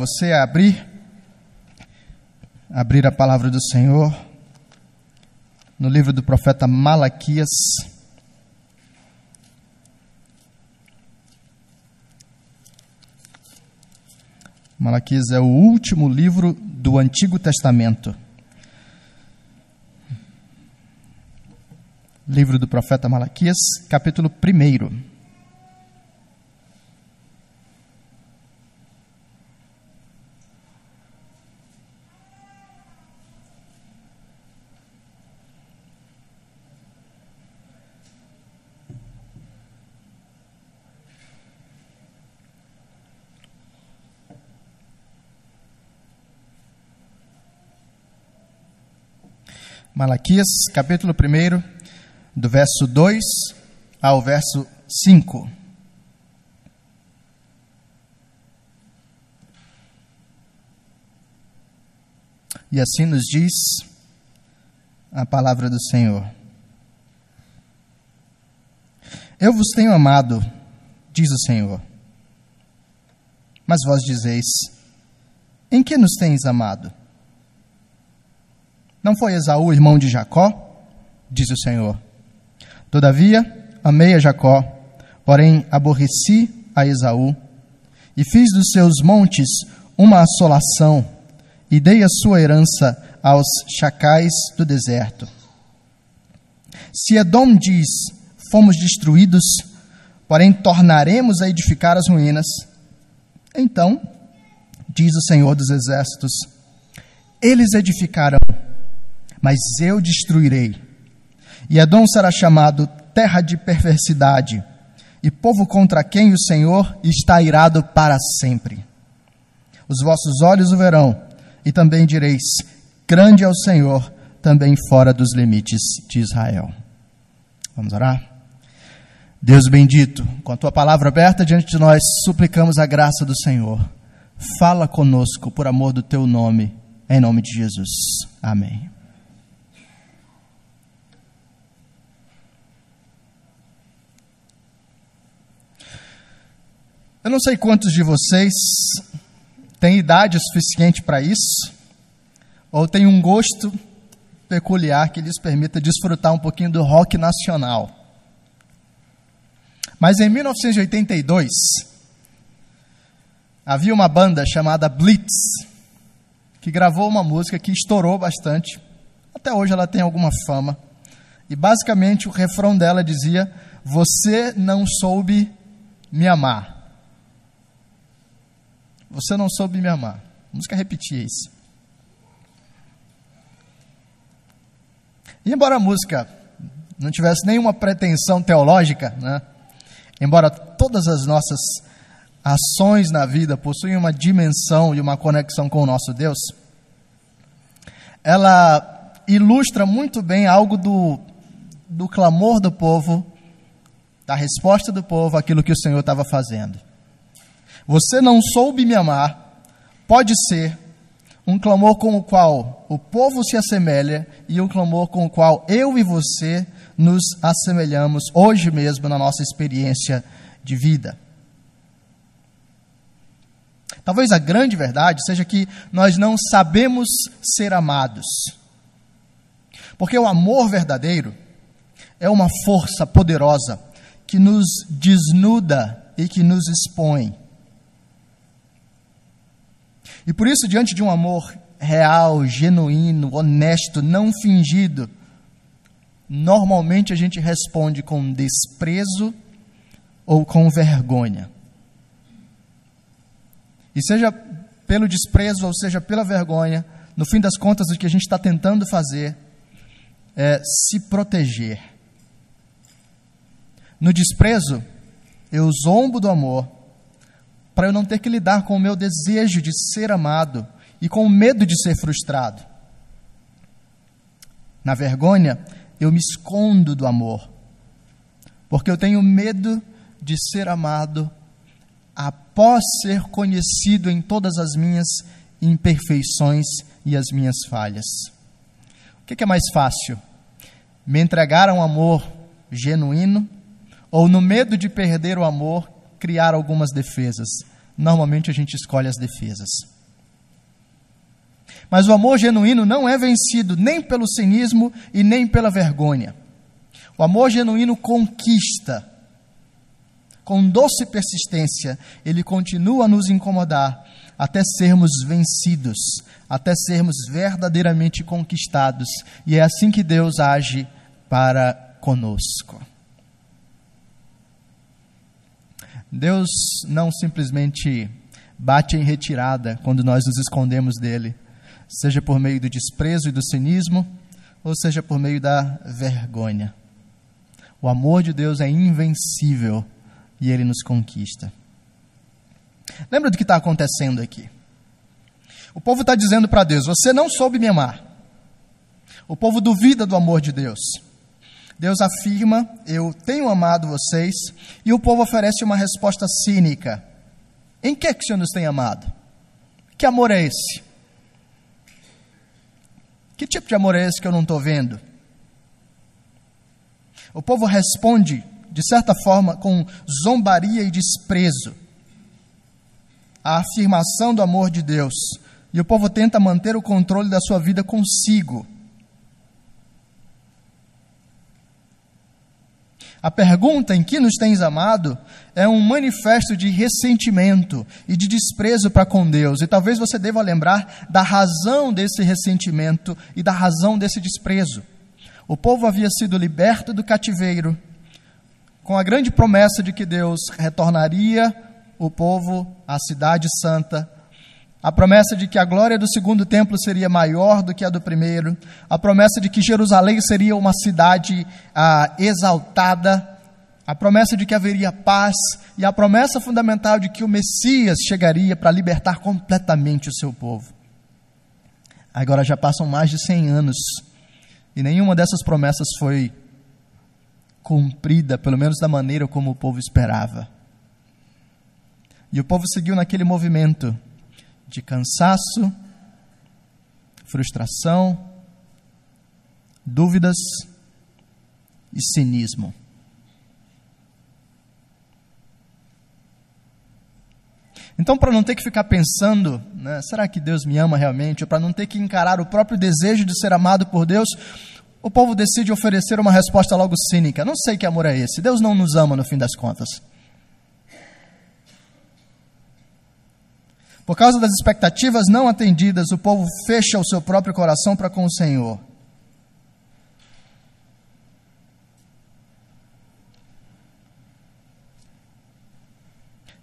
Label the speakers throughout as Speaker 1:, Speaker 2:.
Speaker 1: Você abrir, abrir a palavra do Senhor no livro do profeta Malaquias. Malaquias é o último livro do Antigo Testamento. Livro do profeta Malaquias, capítulo 1. Malaquias, capítulo 1, do verso 2 ao verso 5. E assim nos diz a palavra do Senhor. Eu vos tenho amado, diz o Senhor. Mas vós dizeis: Em que nos tens amado? Não foi Esaú irmão de Jacó? Diz o Senhor. Todavia, amei a Jacó, porém aborreci a Esaú, e fiz dos seus montes uma assolação, e dei a sua herança aos chacais do deserto. Se Edom diz: Fomos destruídos, porém tornaremos a edificar as ruínas, então, diz o Senhor dos Exércitos, eles edificarão mas eu destruirei. E Edom será chamado terra de perversidade, e povo contra quem o Senhor está irado para sempre. Os vossos olhos o verão, e também direis: Grande é o Senhor, também fora dos limites de Israel. Vamos orar? Deus bendito, com a tua palavra aberta diante de nós, suplicamos a graça do Senhor. Fala conosco por amor do teu nome, em nome de Jesus. Amém. Eu não sei quantos de vocês têm idade suficiente para isso, ou têm um gosto peculiar que lhes permita desfrutar um pouquinho do rock nacional. Mas em 1982, havia uma banda chamada Blitz, que gravou uma música que estourou bastante. Até hoje ela tem alguma fama. E basicamente o refrão dela dizia: Você não soube me amar. Você não soube me amar. A música repetia isso. E embora a música não tivesse nenhuma pretensão teológica, né? embora todas as nossas ações na vida possuem uma dimensão e uma conexão com o nosso Deus, ela ilustra muito bem algo do, do clamor do povo, da resposta do povo àquilo que o Senhor estava fazendo. Você não soube me amar, pode ser um clamor com o qual o povo se assemelha e um clamor com o qual eu e você nos assemelhamos hoje mesmo na nossa experiência de vida. Talvez a grande verdade seja que nós não sabemos ser amados. Porque o amor verdadeiro é uma força poderosa que nos desnuda e que nos expõe. E por isso, diante de um amor real, genuíno, honesto, não fingido, normalmente a gente responde com desprezo ou com vergonha. E seja pelo desprezo ou seja pela vergonha, no fim das contas, o que a gente está tentando fazer é se proteger. No desprezo, eu zombo do amor para eu não ter que lidar com o meu desejo de ser amado e com o medo de ser frustrado. Na vergonha, eu me escondo do amor, porque eu tenho medo de ser amado após ser conhecido em todas as minhas imperfeições e as minhas falhas. O que é mais fácil? Me entregar a um amor genuíno ou, no medo de perder o amor, criar algumas defesas? normalmente a gente escolhe as defesas. Mas o amor genuíno não é vencido nem pelo cinismo e nem pela vergonha. O amor genuíno conquista. Com doce persistência, ele continua a nos incomodar até sermos vencidos, até sermos verdadeiramente conquistados. E é assim que Deus age para conosco. Deus não simplesmente bate em retirada quando nós nos escondemos dele seja por meio do desprezo e do cinismo, ou seja por meio da vergonha. O amor de Deus é invencível e ele nos conquista. Lembra do que está acontecendo aqui? O povo está dizendo para Deus: Você não soube me amar. O povo duvida do amor de Deus. Deus afirma: Eu tenho amado vocês. E o povo oferece uma resposta cínica: Em que, que o Senhor nos tem amado? Que amor é esse? Que tipo de amor é esse que eu não estou vendo? O povo responde, de certa forma, com zombaria e desprezo à afirmação do amor de Deus. E o povo tenta manter o controle da sua vida consigo. A pergunta em que nos tens amado é um manifesto de ressentimento e de desprezo para com Deus. E talvez você deva lembrar da razão desse ressentimento e da razão desse desprezo. O povo havia sido liberto do cativeiro, com a grande promessa de que Deus retornaria o povo à cidade santa a promessa de que a glória do segundo templo seria maior do que a do primeiro, a promessa de que Jerusalém seria uma cidade ah, exaltada, a promessa de que haveria paz. E a promessa fundamental de que o Messias chegaria para libertar completamente o seu povo. Agora já passam mais de 100 anos. E nenhuma dessas promessas foi cumprida, pelo menos da maneira como o povo esperava. E o povo seguiu naquele movimento de cansaço, frustração, dúvidas e cinismo. Então, para não ter que ficar pensando, né, será que Deus me ama realmente? Ou para não ter que encarar o próprio desejo de ser amado por Deus, o povo decide oferecer uma resposta logo cínica. Não sei que amor é esse. Deus não nos ama no fim das contas. Por causa das expectativas não atendidas, o povo fecha o seu próprio coração para com o Senhor.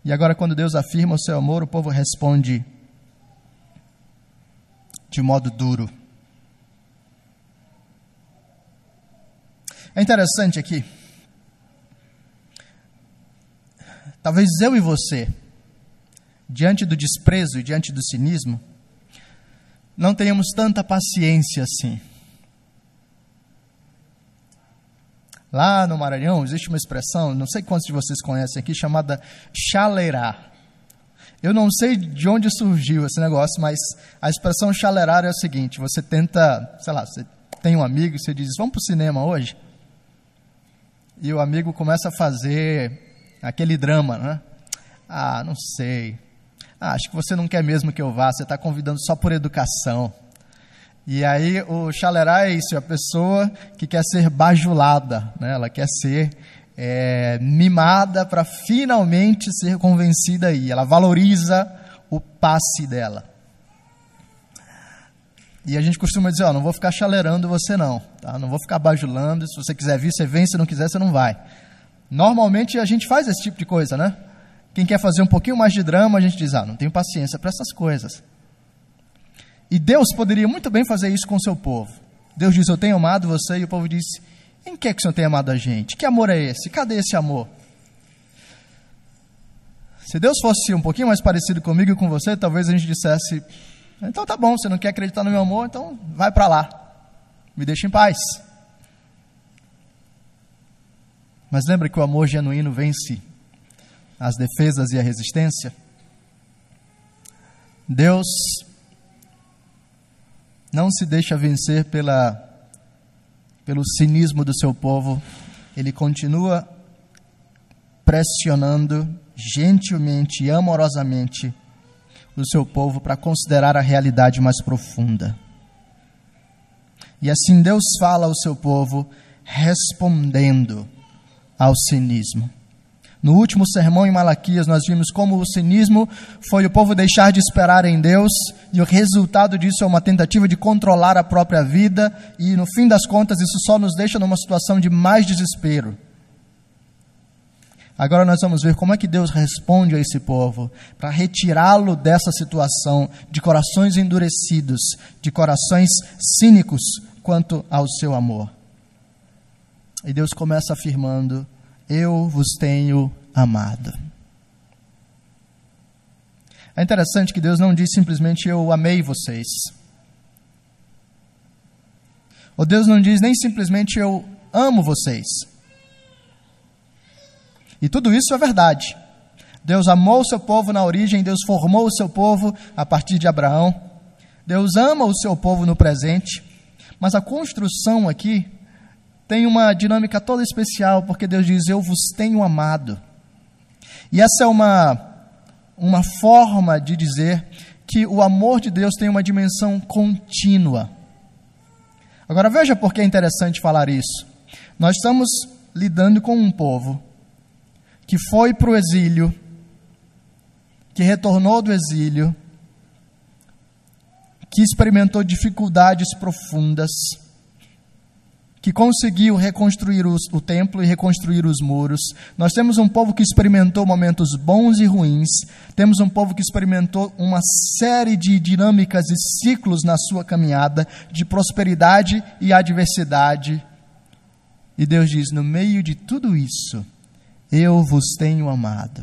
Speaker 1: E agora, quando Deus afirma o seu amor, o povo responde de modo duro. É interessante aqui. Talvez eu e você diante do desprezo e diante do cinismo, não tenhamos tanta paciência assim. Lá no Maranhão existe uma expressão, não sei quantos de vocês conhecem aqui, chamada chaleirar. Eu não sei de onde surgiu esse negócio, mas a expressão chaleirar é o seguinte: você tenta, sei lá, você tem um amigo e você diz, vamos para o cinema hoje? E o amigo começa a fazer aquele drama, né? Ah, não sei. Ah, acho que você não quer mesmo que eu vá, você está convidando só por educação. E aí o chalerá é isso, é a pessoa que quer ser bajulada, né? ela quer ser é, mimada para finalmente ser convencida aí. Ela valoriza o passe dela. E a gente costuma dizer, ó, não vou ficar chalerando você não, tá? Não vou ficar bajulando, se você quiser vir, você vem, se não quiser, você não vai. Normalmente a gente faz esse tipo de coisa, né? Quem quer fazer um pouquinho mais de drama, a gente diz: ah, não tenho paciência para essas coisas. E Deus poderia muito bem fazer isso com o seu povo. Deus diz: Eu tenho amado você, e o povo diz: Em que é que o Senhor tem amado a gente? Que amor é esse? Cadê esse amor? Se Deus fosse um pouquinho mais parecido comigo e com você, talvez a gente dissesse: Então tá bom, você não quer acreditar no meu amor, então vai para lá, me deixa em paz. Mas lembra que o amor genuíno vence as defesas e a resistência. Deus não se deixa vencer pela, pelo cinismo do seu povo, ele continua pressionando gentilmente e amorosamente o seu povo para considerar a realidade mais profunda. E assim Deus fala ao seu povo, respondendo ao cinismo. No último sermão em Malaquias, nós vimos como o cinismo foi o povo deixar de esperar em Deus, e o resultado disso é uma tentativa de controlar a própria vida, e no fim das contas, isso só nos deixa numa situação de mais desespero. Agora nós vamos ver como é que Deus responde a esse povo para retirá-lo dessa situação de corações endurecidos, de corações cínicos quanto ao seu amor. E Deus começa afirmando: Eu vos tenho amado. É interessante que Deus não diz simplesmente eu amei vocês. Ou Deus não diz nem simplesmente eu amo vocês. E tudo isso é verdade. Deus amou o seu povo na origem, Deus formou o seu povo a partir de Abraão. Deus ama o seu povo no presente. Mas a construção aqui tem uma dinâmica toda especial, porque Deus diz: Eu vos tenho amado. E essa é uma, uma forma de dizer que o amor de Deus tem uma dimensão contínua. Agora veja por que é interessante falar isso. Nós estamos lidando com um povo que foi para o exílio, que retornou do exílio, que experimentou dificuldades profundas, que conseguiu reconstruir os, o templo e reconstruir os muros. Nós temos um povo que experimentou momentos bons e ruins, temos um povo que experimentou uma série de dinâmicas e ciclos na sua caminhada, de prosperidade e adversidade. E Deus diz: no meio de tudo isso, eu vos tenho amado.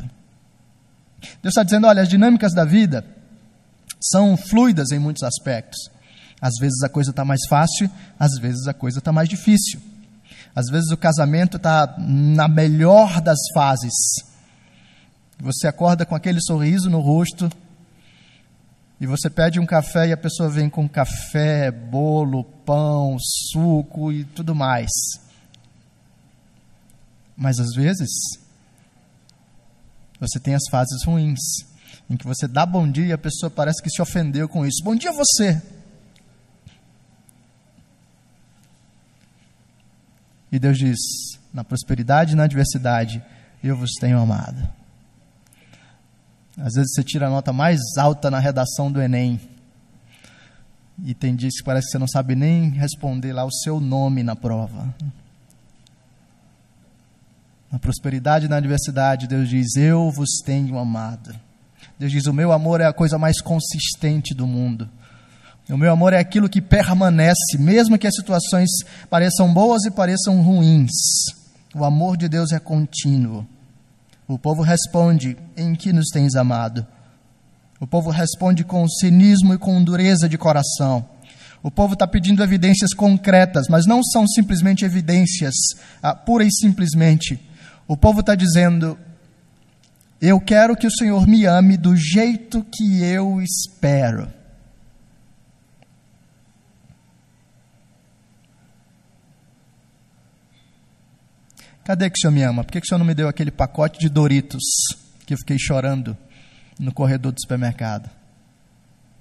Speaker 1: Deus está dizendo: olha, as dinâmicas da vida são fluidas em muitos aspectos. Às vezes a coisa está mais fácil, às vezes a coisa está mais difícil. Às vezes o casamento está na melhor das fases. Você acorda com aquele sorriso no rosto e você pede um café e a pessoa vem com café, bolo, pão, suco e tudo mais. Mas às vezes, você tem as fases ruins, em que você dá bom dia e a pessoa parece que se ofendeu com isso. Bom dia você. E Deus diz: na prosperidade e na adversidade, eu vos tenho amado. Às vezes você tira a nota mais alta na redação do Enem. E tem dias que parece que você não sabe nem responder lá o seu nome na prova. Na prosperidade e na adversidade, Deus diz: Eu vos tenho amado. Deus diz: O meu amor é a coisa mais consistente do mundo. O meu amor é aquilo que permanece, mesmo que as situações pareçam boas e pareçam ruins. O amor de Deus é contínuo. O povo responde: Em que nos tens amado? O povo responde com cinismo e com dureza de coração. O povo está pedindo evidências concretas, mas não são simplesmente evidências, ah, pura e simplesmente o povo está dizendo: Eu quero que o Senhor me ame do jeito que eu espero. Cadê que o Senhor me ama? Por que, que o Senhor não me deu aquele pacote de Doritos que eu fiquei chorando no corredor do supermercado?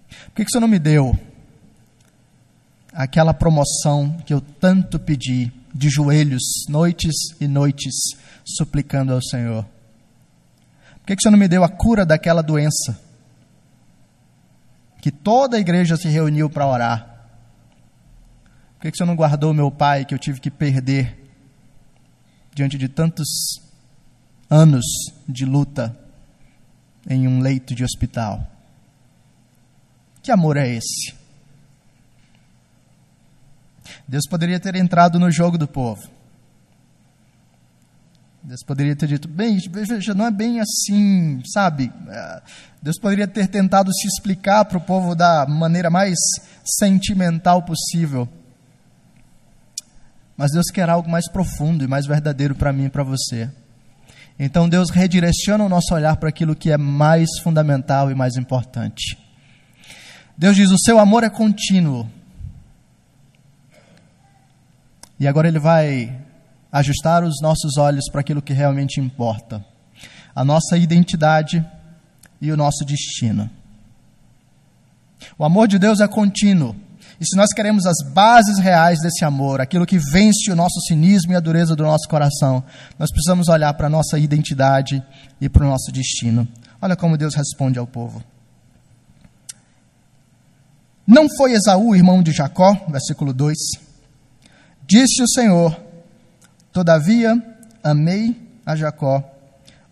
Speaker 1: Por que, que o Senhor não me deu aquela promoção que eu tanto pedi? de joelhos, noites e noites, suplicando ao Senhor? Por que, que o Senhor não me deu a cura daquela doença? Que toda a igreja se reuniu para orar. Por que, que o Senhor não guardou meu pai que eu tive que perder diante de tantos anos de luta em um leito de hospital? Que amor é esse? Deus poderia ter entrado no jogo do povo. Deus poderia ter dito, bem, veja, não é bem assim, sabe? É, Deus poderia ter tentado se explicar para o povo da maneira mais sentimental possível. Mas Deus quer algo mais profundo e mais verdadeiro para mim e para você. Então Deus redireciona o nosso olhar para aquilo que é mais fundamental e mais importante. Deus diz: o seu amor é contínuo. E agora ele vai ajustar os nossos olhos para aquilo que realmente importa. a nossa identidade e o nosso destino. O amor de Deus é contínuo. E se nós queremos as bases reais desse amor, aquilo que vence o nosso cinismo e a dureza do nosso coração, nós precisamos olhar para a nossa identidade e para o nosso destino. Olha como Deus responde ao povo. Não foi Esaú, irmão de Jacó, versículo 2. Disse o Senhor: Todavia amei a Jacó,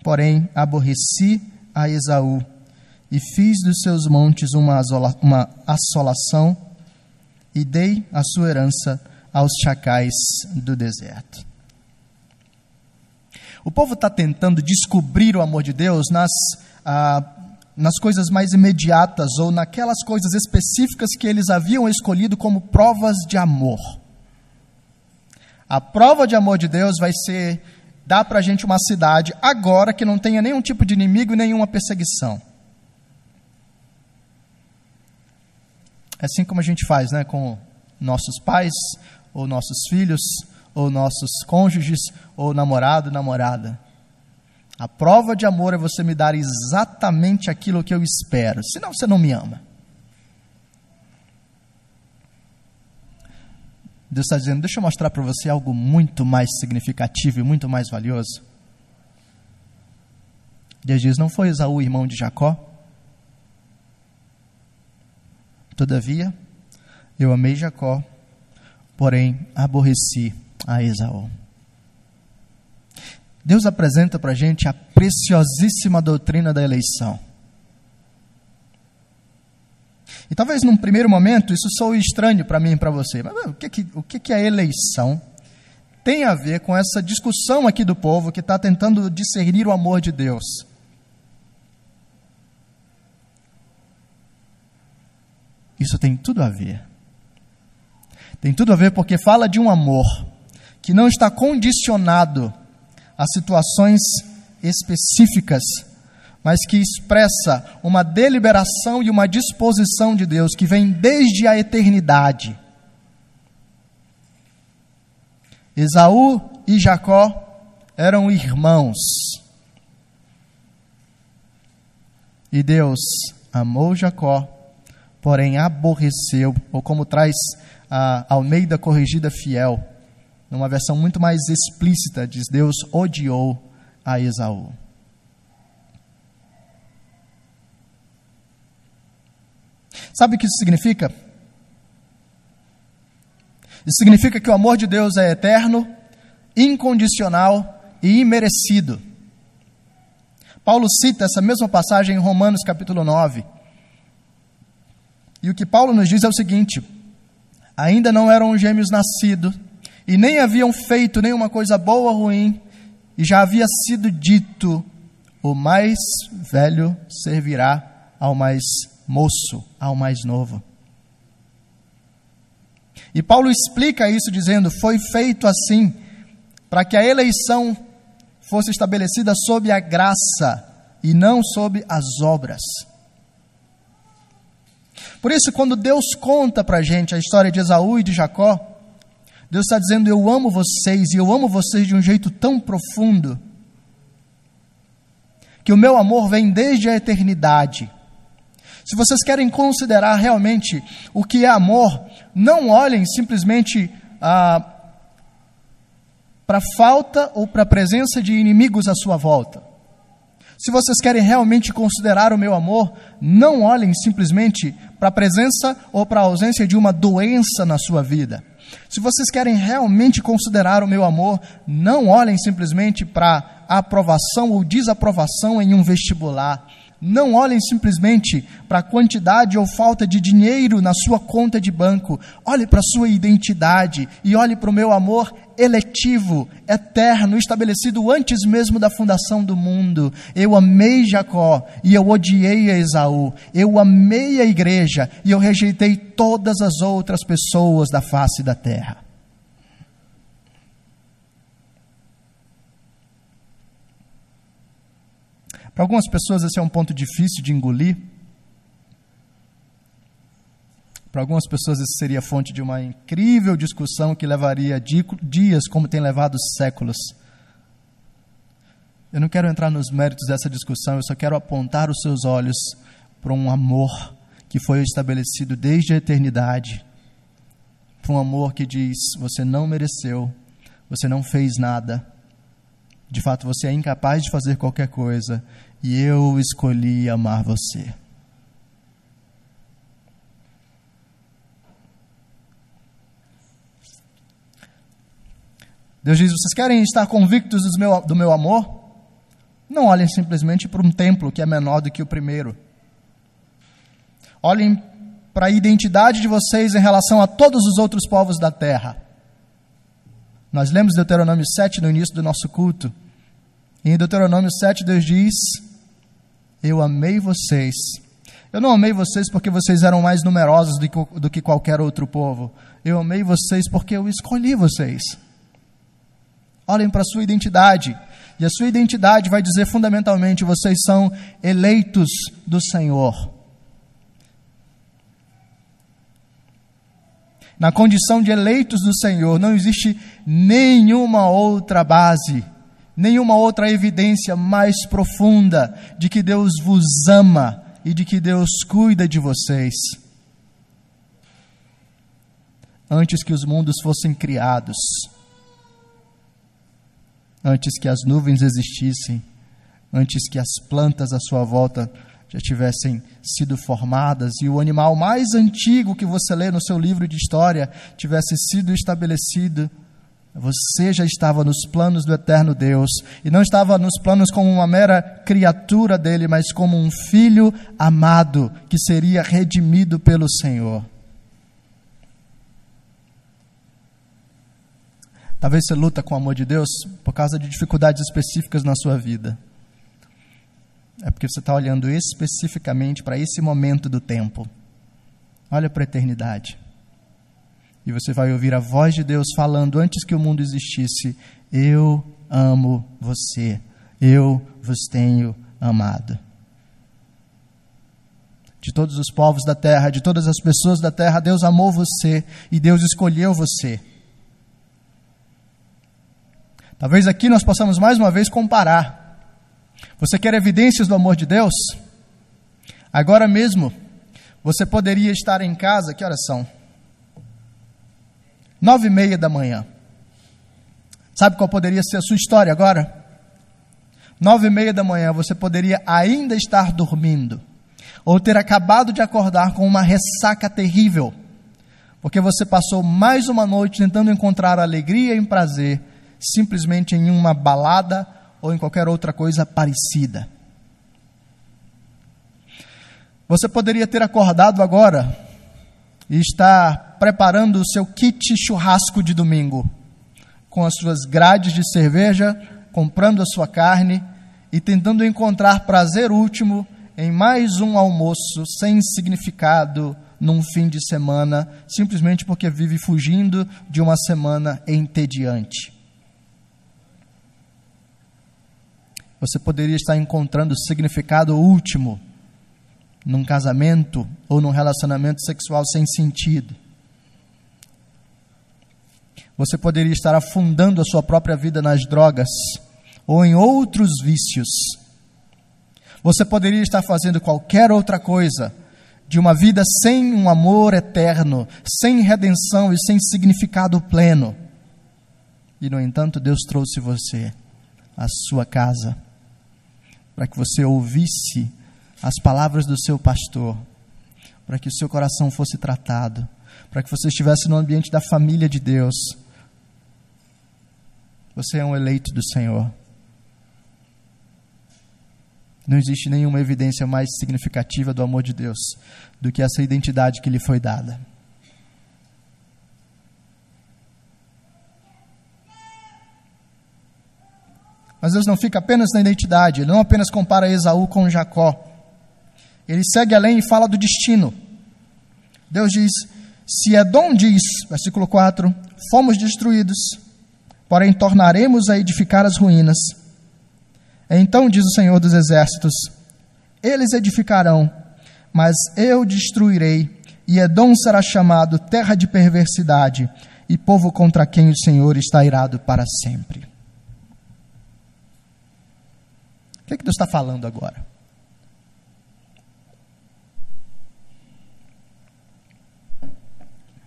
Speaker 1: porém aborreci a Esaú, e fiz dos seus montes uma, uma assolação, e dei a sua herança aos chacais do deserto. O povo está tentando descobrir o amor de Deus nas ah, nas coisas mais imediatas ou naquelas coisas específicas que eles haviam escolhido como provas de amor. A prova de amor de Deus vai ser dar para a gente uma cidade agora que não tenha nenhum tipo de inimigo e nenhuma perseguição. Assim como a gente faz né, com nossos pais, ou nossos filhos, ou nossos cônjuges, ou namorado, namorada. A prova de amor é você me dar exatamente aquilo que eu espero, senão você não me ama. Deus está dizendo: deixa eu mostrar para você algo muito mais significativo e muito mais valioso. Deus diz: não foi Esaú irmão de Jacó? Todavia, eu amei Jacó, porém aborreci a Esaú. Deus apresenta para a gente a preciosíssima doutrina da eleição. E talvez num primeiro momento isso soe estranho para mim e para você. Mas o que, que, o que, que a eleição tem a ver com essa discussão aqui do povo que está tentando discernir o amor de Deus? Isso tem tudo a ver. Tem tudo a ver porque fala de um amor que não está condicionado a situações específicas, mas que expressa uma deliberação e uma disposição de Deus que vem desde a eternidade. Esaú e Jacó eram irmãos. E Deus amou Jacó, porém aborreceu, ou como traz a Almeida Corrigida Fiel, numa versão muito mais explícita, diz: Deus odiou a Esaú. Sabe o que isso significa? Isso significa que o amor de Deus é eterno, incondicional e imerecido. Paulo cita essa mesma passagem em Romanos capítulo 9. E o que Paulo nos diz é o seguinte: ainda não eram gêmeos nascidos, e nem haviam feito nenhuma coisa boa ou ruim, e já havia sido dito: o mais velho servirá ao mais moço, ao mais novo. E Paulo explica isso dizendo: foi feito assim, para que a eleição fosse estabelecida sob a graça e não sob as obras. Por isso, quando Deus conta para a gente a história de Esaú e de Jacó, Deus está dizendo: Eu amo vocês e eu amo vocês de um jeito tão profundo que o meu amor vem desde a eternidade. Se vocês querem considerar realmente o que é amor, não olhem simplesmente ah, para a falta ou para a presença de inimigos à sua volta. Se vocês querem realmente considerar o meu amor, não olhem simplesmente para a presença ou para a ausência de uma doença na sua vida. Se vocês querem realmente considerar o meu amor, não olhem simplesmente para a aprovação ou desaprovação em um vestibular. Não olhem simplesmente para a quantidade ou falta de dinheiro na sua conta de banco. Olhe para a sua identidade e olhe para o meu amor eletivo, eterno, estabelecido antes mesmo da fundação do mundo. Eu amei Jacó e eu odiei a Esaú. Eu amei a igreja e eu rejeitei todas as outras pessoas da face da terra. Para algumas pessoas esse é um ponto difícil de engolir. Para algumas pessoas isso seria fonte de uma incrível discussão que levaria dias, como tem levado séculos. Eu não quero entrar nos méritos dessa discussão, eu só quero apontar os seus olhos para um amor que foi estabelecido desde a eternidade. Para um amor que diz: você não mereceu, você não fez nada. De fato, você é incapaz de fazer qualquer coisa, e eu escolhi amar você. Deus diz: Vocês querem estar convictos do meu, do meu amor? Não olhem simplesmente para um templo que é menor do que o primeiro. Olhem para a identidade de vocês em relação a todos os outros povos da terra. Nós lemos Deuteronômio 7 no início do nosso culto. E em Deuteronômio 7, Deus diz: Eu amei vocês. Eu não amei vocês porque vocês eram mais numerosos do que, do que qualquer outro povo. Eu amei vocês porque eu escolhi vocês. Olhem para a sua identidade. E a sua identidade vai dizer fundamentalmente: vocês são eleitos do Senhor. Na condição de eleitos do Senhor, não existe nenhuma outra base, nenhuma outra evidência mais profunda de que Deus vos ama e de que Deus cuida de vocês. Antes que os mundos fossem criados, antes que as nuvens existissem, antes que as plantas à sua volta já tivessem sido formadas e o animal mais antigo que você lê no seu livro de história tivesse sido estabelecido, você já estava nos planos do eterno Deus e não estava nos planos como uma mera criatura dele, mas como um filho amado que seria redimido pelo Senhor. Talvez você luta com o amor de Deus por causa de dificuldades específicas na sua vida. É porque você está olhando especificamente para esse momento do tempo. Olha para a eternidade. E você vai ouvir a voz de Deus falando antes que o mundo existisse: Eu amo você. Eu vos tenho amado. De todos os povos da terra, de todas as pessoas da terra, Deus amou você e Deus escolheu você. Talvez aqui nós possamos mais uma vez comparar. Você quer evidências do amor de Deus? Agora mesmo, você poderia estar em casa, que horas são? Nove e meia da manhã. Sabe qual poderia ser a sua história agora? Nove e meia da manhã, você poderia ainda estar dormindo, ou ter acabado de acordar com uma ressaca terrível, porque você passou mais uma noite tentando encontrar alegria e prazer simplesmente em uma balada ou em qualquer outra coisa parecida. Você poderia ter acordado agora e estar preparando o seu kit churrasco de domingo, com as suas grades de cerveja, comprando a sua carne e tentando encontrar prazer último em mais um almoço sem significado num fim de semana, simplesmente porque vive fugindo de uma semana entediante. Você poderia estar encontrando significado último num casamento ou num relacionamento sexual sem sentido. Você poderia estar afundando a sua própria vida nas drogas ou em outros vícios. Você poderia estar fazendo qualquer outra coisa de uma vida sem um amor eterno, sem redenção e sem significado pleno. E, no entanto, Deus trouxe você à sua casa para que você ouvisse as palavras do seu pastor, para que o seu coração fosse tratado, para que você estivesse no ambiente da família de Deus. Você é um eleito do Senhor. Não existe nenhuma evidência mais significativa do amor de Deus do que essa identidade que lhe foi dada. Mas Deus não fica apenas na identidade, ele não apenas compara Esaú com Jacó. Ele segue além e fala do destino. Deus diz: Se Edom diz, versículo 4, fomos destruídos, porém tornaremos a edificar as ruínas. Então diz o Senhor dos Exércitos: Eles edificarão, mas eu destruirei, e Edom será chamado terra de perversidade, e povo contra quem o Senhor está irado para sempre. Que, que Deus está falando agora?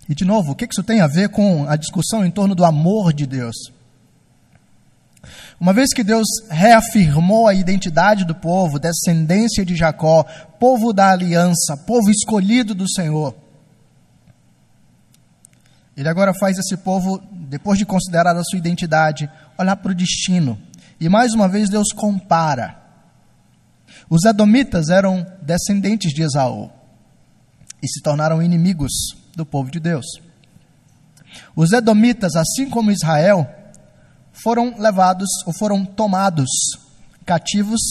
Speaker 1: E, de novo, o que isso tem a ver com a discussão em torno do amor de Deus? Uma vez que Deus reafirmou a identidade do povo, descendência de Jacó, povo da aliança, povo escolhido do Senhor, ele agora faz esse povo, depois de considerar a sua identidade, olhar para o destino. E mais uma vez Deus compara. Os Edomitas eram descendentes de Esaú e se tornaram inimigos do povo de Deus. Os Edomitas, assim como Israel, foram levados ou foram tomados cativos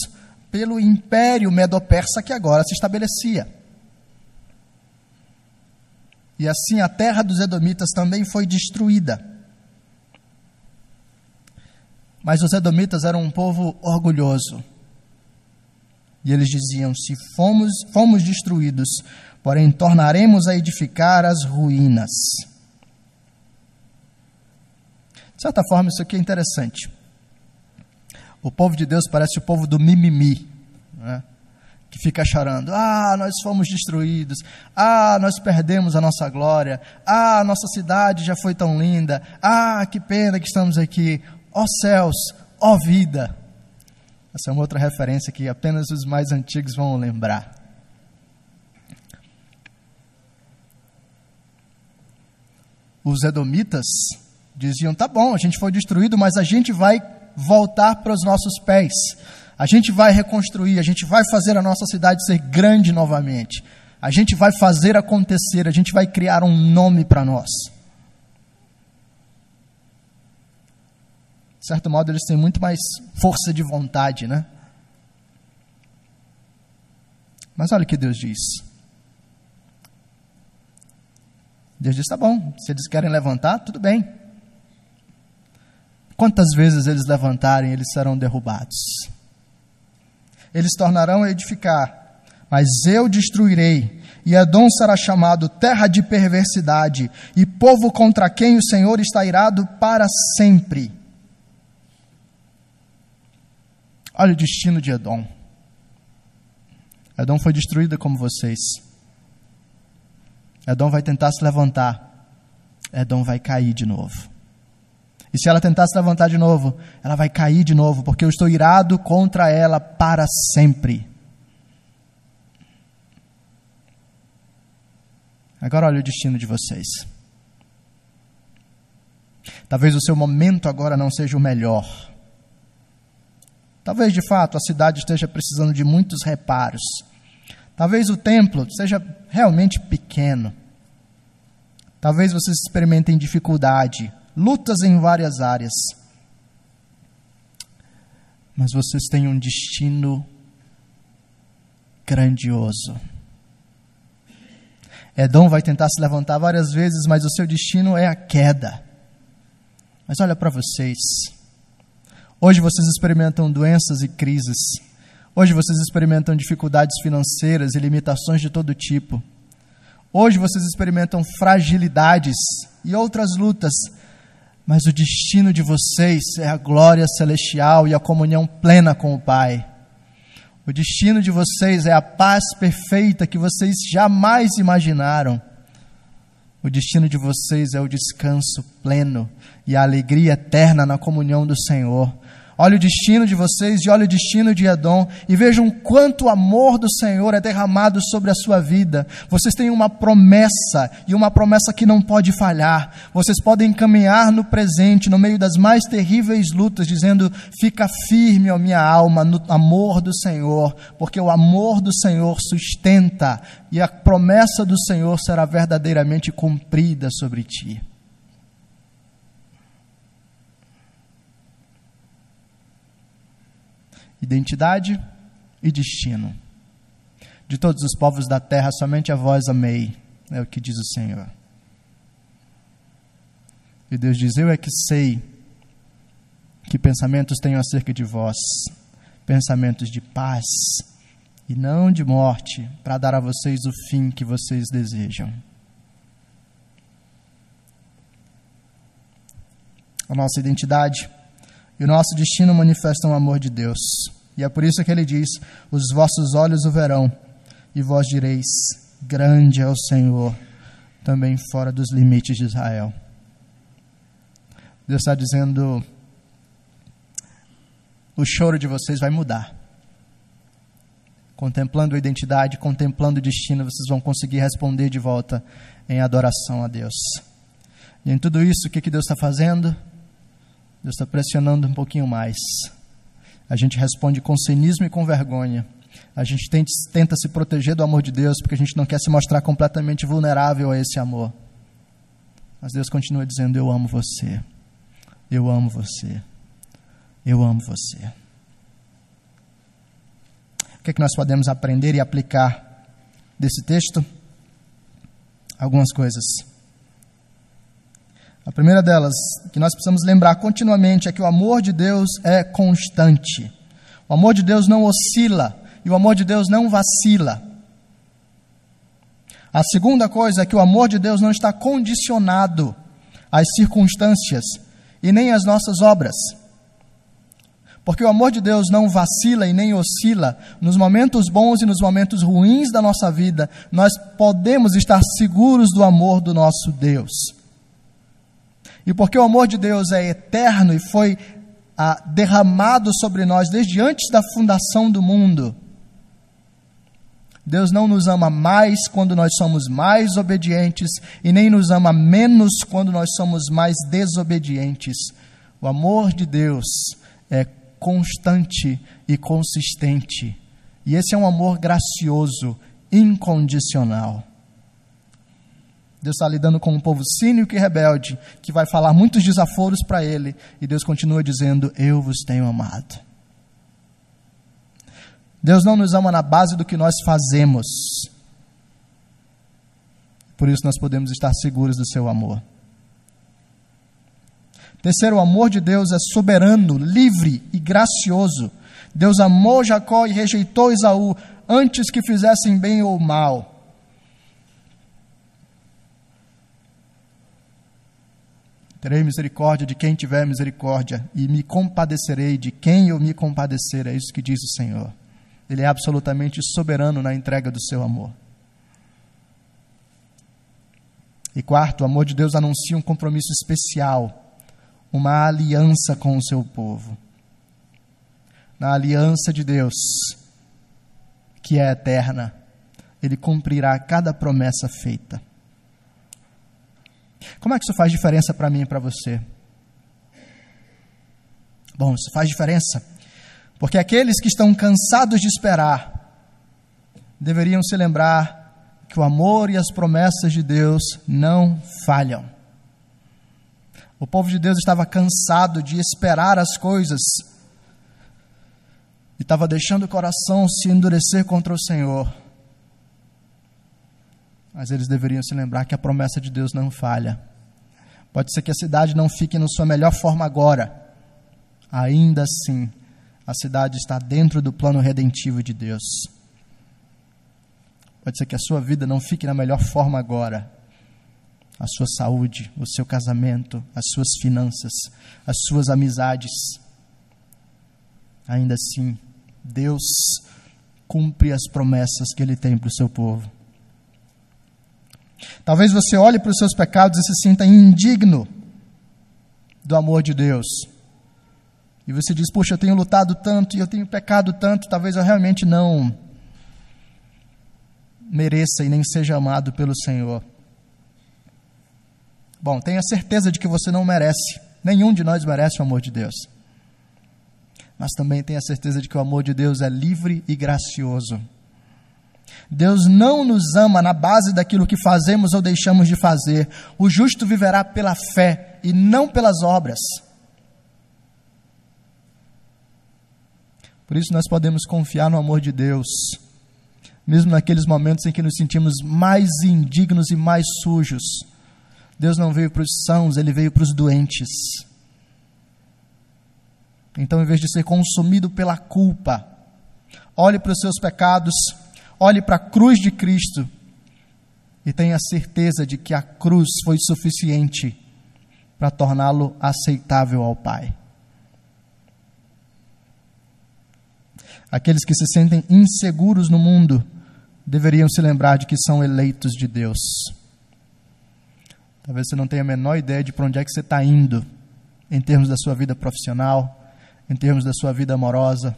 Speaker 1: pelo império medo-persa que agora se estabelecia. E assim a terra dos Edomitas também foi destruída. Mas os Edomitas eram um povo orgulhoso. E eles diziam: Se fomos, fomos destruídos, porém tornaremos a edificar as ruínas. De certa forma, isso aqui é interessante. O povo de Deus parece o povo do mimimi, né? que fica chorando: Ah, nós fomos destruídos, ah, nós perdemos a nossa glória, ah, nossa cidade já foi tão linda, ah, que pena que estamos aqui, ó céus, ó vida. Essa é uma outra referência que apenas os mais antigos vão lembrar. os edomitas diziam: tá bom, a gente foi destruído, mas a gente vai voltar para os nossos pés. A gente vai reconstruir, a gente vai fazer a nossa cidade ser grande novamente. A gente vai fazer acontecer, a gente vai criar um nome para nós. De certo modo, eles têm muito mais força de vontade, né? Mas olha o que Deus diz. Deus diz: tá bom, se eles querem levantar, tudo bem. Quantas vezes eles levantarem, eles serão derrubados. Eles tornarão a edificar, mas eu destruirei, e Edom será chamado terra de perversidade, e povo contra quem o Senhor está irado para sempre. Olha o destino de Edom. Edom foi destruída como vocês. Edom vai tentar se levantar. Edom vai cair de novo. E se ela tentar se levantar de novo, ela vai cair de novo, porque eu estou irado contra ela para sempre. Agora olha o destino de vocês. Talvez o seu momento agora não seja o melhor. Talvez de fato a cidade esteja precisando de muitos reparos. Talvez o templo seja realmente pequeno. Talvez vocês experimentem dificuldade, lutas em várias áreas. Mas vocês têm um destino grandioso. Edom vai tentar se levantar várias vezes, mas o seu destino é a queda. Mas olha para vocês. Hoje vocês experimentam doenças e crises. Hoje vocês experimentam dificuldades financeiras e limitações de todo tipo. Hoje vocês experimentam fragilidades e outras lutas, mas o destino de vocês é a glória celestial e a comunhão plena com o Pai. O destino de vocês é a paz perfeita que vocês jamais imaginaram. O destino de vocês é o descanso pleno e a alegria eterna na comunhão do Senhor. Olha o destino de vocês e olha o destino de Edom e vejam quanto amor do Senhor é derramado sobre a sua vida. Vocês têm uma promessa e uma promessa que não pode falhar. Vocês podem caminhar no presente, no meio das mais terríveis lutas, dizendo: Fica firme, ó minha alma, no amor do Senhor, porque o amor do Senhor sustenta e a promessa do Senhor será verdadeiramente cumprida sobre ti. Identidade e destino. De todos os povos da terra, somente a vós amei, é o que diz o Senhor. E Deus diz: Eu é que sei que pensamentos tenho acerca de vós, pensamentos de paz e não de morte, para dar a vocês o fim que vocês desejam. A nossa identidade e o nosso destino manifestam o amor de Deus. E é por isso que ele diz: Os vossos olhos o verão, e vós direis: Grande é o Senhor, também fora dos limites de Israel. Deus está dizendo: o choro de vocês vai mudar. Contemplando a identidade, contemplando o destino, vocês vão conseguir responder de volta em adoração a Deus. E em tudo isso, o que, que Deus está fazendo? Deus está pressionando um pouquinho mais. A gente responde com cinismo e com vergonha. A gente tenta, tenta se proteger do amor de Deus porque a gente não quer se mostrar completamente vulnerável a esse amor. Mas Deus continua dizendo: Eu amo você. Eu amo você. Eu amo você. O que, é que nós podemos aprender e aplicar desse texto? Algumas coisas. A primeira delas, que nós precisamos lembrar continuamente, é que o amor de Deus é constante. O amor de Deus não oscila e o amor de Deus não vacila. A segunda coisa é que o amor de Deus não está condicionado às circunstâncias e nem às nossas obras. Porque o amor de Deus não vacila e nem oscila. Nos momentos bons e nos momentos ruins da nossa vida, nós podemos estar seguros do amor do nosso Deus. E porque o amor de Deus é eterno e foi ah, derramado sobre nós desde antes da fundação do mundo, Deus não nos ama mais quando nós somos mais obedientes e nem nos ama menos quando nós somos mais desobedientes. O amor de Deus é constante e consistente. E esse é um amor gracioso, incondicional. Deus está lidando com um povo cínico e rebelde, que vai falar muitos desaforos para ele, e Deus continua dizendo: Eu vos tenho amado. Deus não nos ama na base do que nós fazemos. Por isso nós podemos estar seguros do seu amor. Terceiro, o amor de Deus é soberano, livre e gracioso. Deus amou Jacó e rejeitou Esaú antes que fizessem bem ou mal. Terei misericórdia de quem tiver misericórdia, e me compadecerei de quem eu me compadecer. É isso que diz o Senhor. Ele é absolutamente soberano na entrega do seu amor. E quarto, o amor de Deus anuncia um compromisso especial, uma aliança com o seu povo. Na aliança de Deus, que é eterna, ele cumprirá cada promessa feita. Como é que isso faz diferença para mim e para você? Bom, isso faz diferença, porque aqueles que estão cansados de esperar deveriam se lembrar que o amor e as promessas de Deus não falham. O povo de Deus estava cansado de esperar as coisas e estava deixando o coração se endurecer contra o Senhor. Mas eles deveriam se lembrar que a promessa de Deus não falha. Pode ser que a cidade não fique na sua melhor forma agora. Ainda assim, a cidade está dentro do plano redentivo de Deus. Pode ser que a sua vida não fique na melhor forma agora. A sua saúde, o seu casamento, as suas finanças, as suas amizades. Ainda assim, Deus cumpre as promessas que Ele tem para o seu povo. Talvez você olhe para os seus pecados e se sinta indigno do amor de Deus. E você diz: Puxa, eu tenho lutado tanto e eu tenho pecado tanto, talvez eu realmente não mereça e nem seja amado pelo Senhor. Bom, tenha certeza de que você não merece. Nenhum de nós merece o amor de Deus. Mas também tenha certeza de que o amor de Deus é livre e gracioso. Deus não nos ama na base daquilo que fazemos ou deixamos de fazer. O justo viverá pela fé e não pelas obras. Por isso nós podemos confiar no amor de Deus, mesmo naqueles momentos em que nos sentimos mais indignos e mais sujos. Deus não veio para os sãos, ele veio para os doentes. Então, em vez de ser consumido pela culpa, olhe para os seus pecados olhe para a cruz de Cristo e tenha certeza de que a cruz foi suficiente para torná-lo aceitável ao Pai. Aqueles que se sentem inseguros no mundo deveriam se lembrar de que são eleitos de Deus. Talvez você não tenha a menor ideia de para onde é que você está indo, em termos da sua vida profissional, em termos da sua vida amorosa.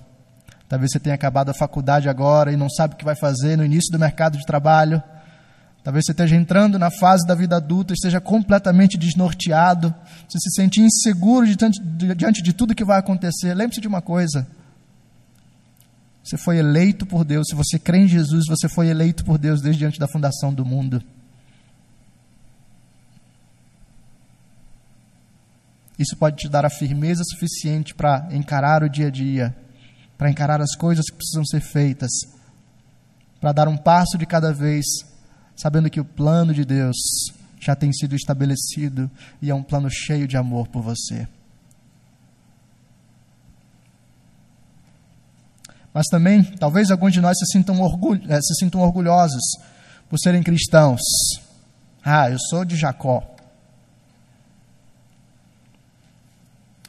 Speaker 1: Talvez você tenha acabado a faculdade agora e não sabe o que vai fazer no início do mercado de trabalho. Talvez você esteja entrando na fase da vida adulta esteja completamente desnorteado, você se sente inseguro diante, diante de tudo que vai acontecer. Lembre-se de uma coisa: você foi eleito por Deus. Se você crê em Jesus, você foi eleito por Deus desde antes da fundação do mundo. Isso pode te dar a firmeza suficiente para encarar o dia a dia, para encarar as coisas que precisam ser feitas, para dar um passo de cada vez, sabendo que o plano de Deus já tem sido estabelecido e é um plano cheio de amor por você. Mas também, talvez alguns de nós se sintam, orgulho, eh, se sintam orgulhosos por serem cristãos. Ah, eu sou de Jacó.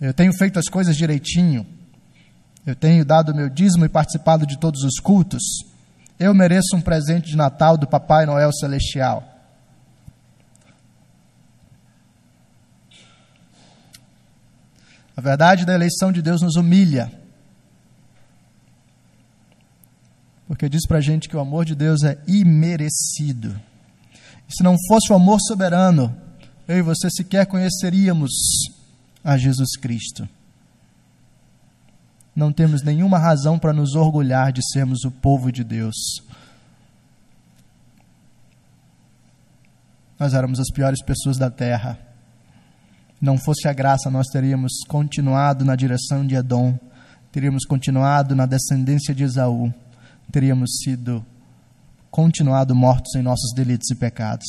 Speaker 1: Eu tenho feito as coisas direitinho. Eu tenho dado meu dízimo e participado de todos os cultos. Eu mereço um presente de Natal do Papai Noel Celestial. A verdade da eleição de Deus nos humilha porque diz para a gente que o amor de Deus é imerecido. E se não fosse o amor soberano, eu e você sequer conheceríamos a Jesus Cristo. Não temos nenhuma razão para nos orgulhar de sermos o povo de Deus. Nós éramos as piores pessoas da terra. Não fosse a graça, nós teríamos continuado na direção de Edom, teríamos continuado na descendência de Esaú teríamos sido continuado mortos em nossos delitos e pecados.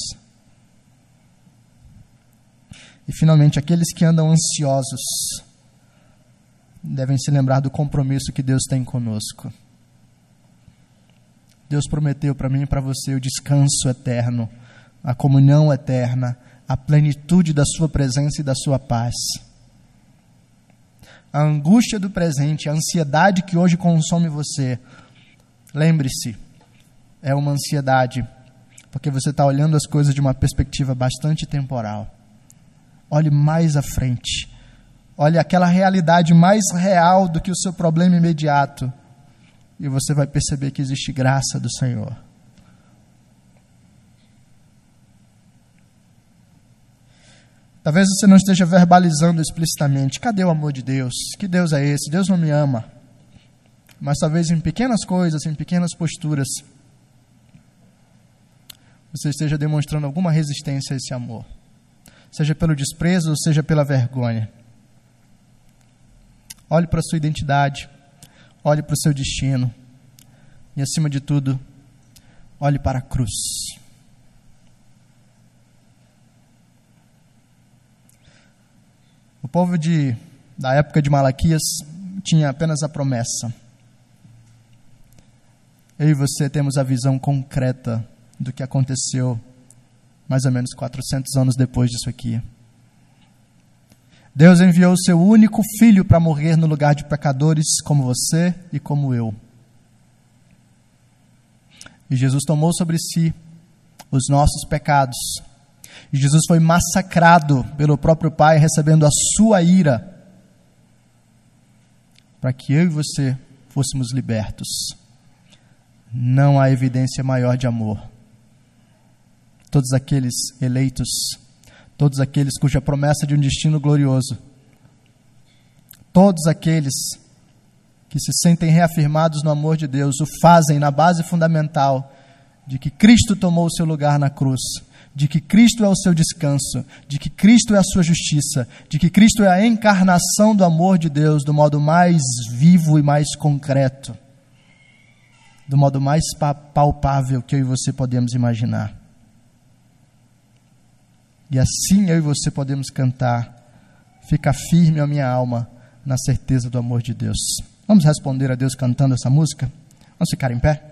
Speaker 1: E finalmente, aqueles que andam ansiosos devem se lembrar do compromisso que Deus tem conosco. Deus prometeu para mim e para você o descanso eterno, a comunhão eterna, a plenitude da Sua presença e da Sua paz. A angústia do presente, a ansiedade que hoje consome você, Lembre-se, é uma ansiedade, porque você está olhando as coisas de uma perspectiva bastante temporal. Olhe mais à frente. Olhe aquela realidade mais real do que o seu problema imediato. E você vai perceber que existe graça do Senhor. Talvez você não esteja verbalizando explicitamente: cadê o amor de Deus? Que Deus é esse? Deus não me ama mas talvez em pequenas coisas, em pequenas posturas, você esteja demonstrando alguma resistência a esse amor, seja pelo desprezo, seja pela vergonha. Olhe para a sua identidade, olhe para o seu destino e, acima de tudo, olhe para a cruz. O povo de, da época de Malaquias tinha apenas a promessa eu e você temos a visão concreta do que aconteceu mais ou menos 400 anos depois disso aqui. Deus enviou o seu único filho para morrer no lugar de pecadores como você e como eu. E Jesus tomou sobre si os nossos pecados. E Jesus foi massacrado pelo próprio Pai, recebendo a sua ira, para que eu e você fôssemos libertos não há evidência maior de amor. Todos aqueles eleitos, todos aqueles cuja promessa de um destino glorioso, todos aqueles que se sentem reafirmados no amor de Deus, o fazem na base fundamental de que Cristo tomou o seu lugar na cruz, de que Cristo é o seu descanso, de que Cristo é a sua justiça, de que Cristo é a encarnação do amor de Deus do modo mais vivo e mais concreto do modo mais palpável que eu e você podemos imaginar. E assim eu e você podemos cantar: Fica firme a minha alma na certeza do amor de Deus. Vamos responder a Deus cantando essa música? Vamos ficar em pé?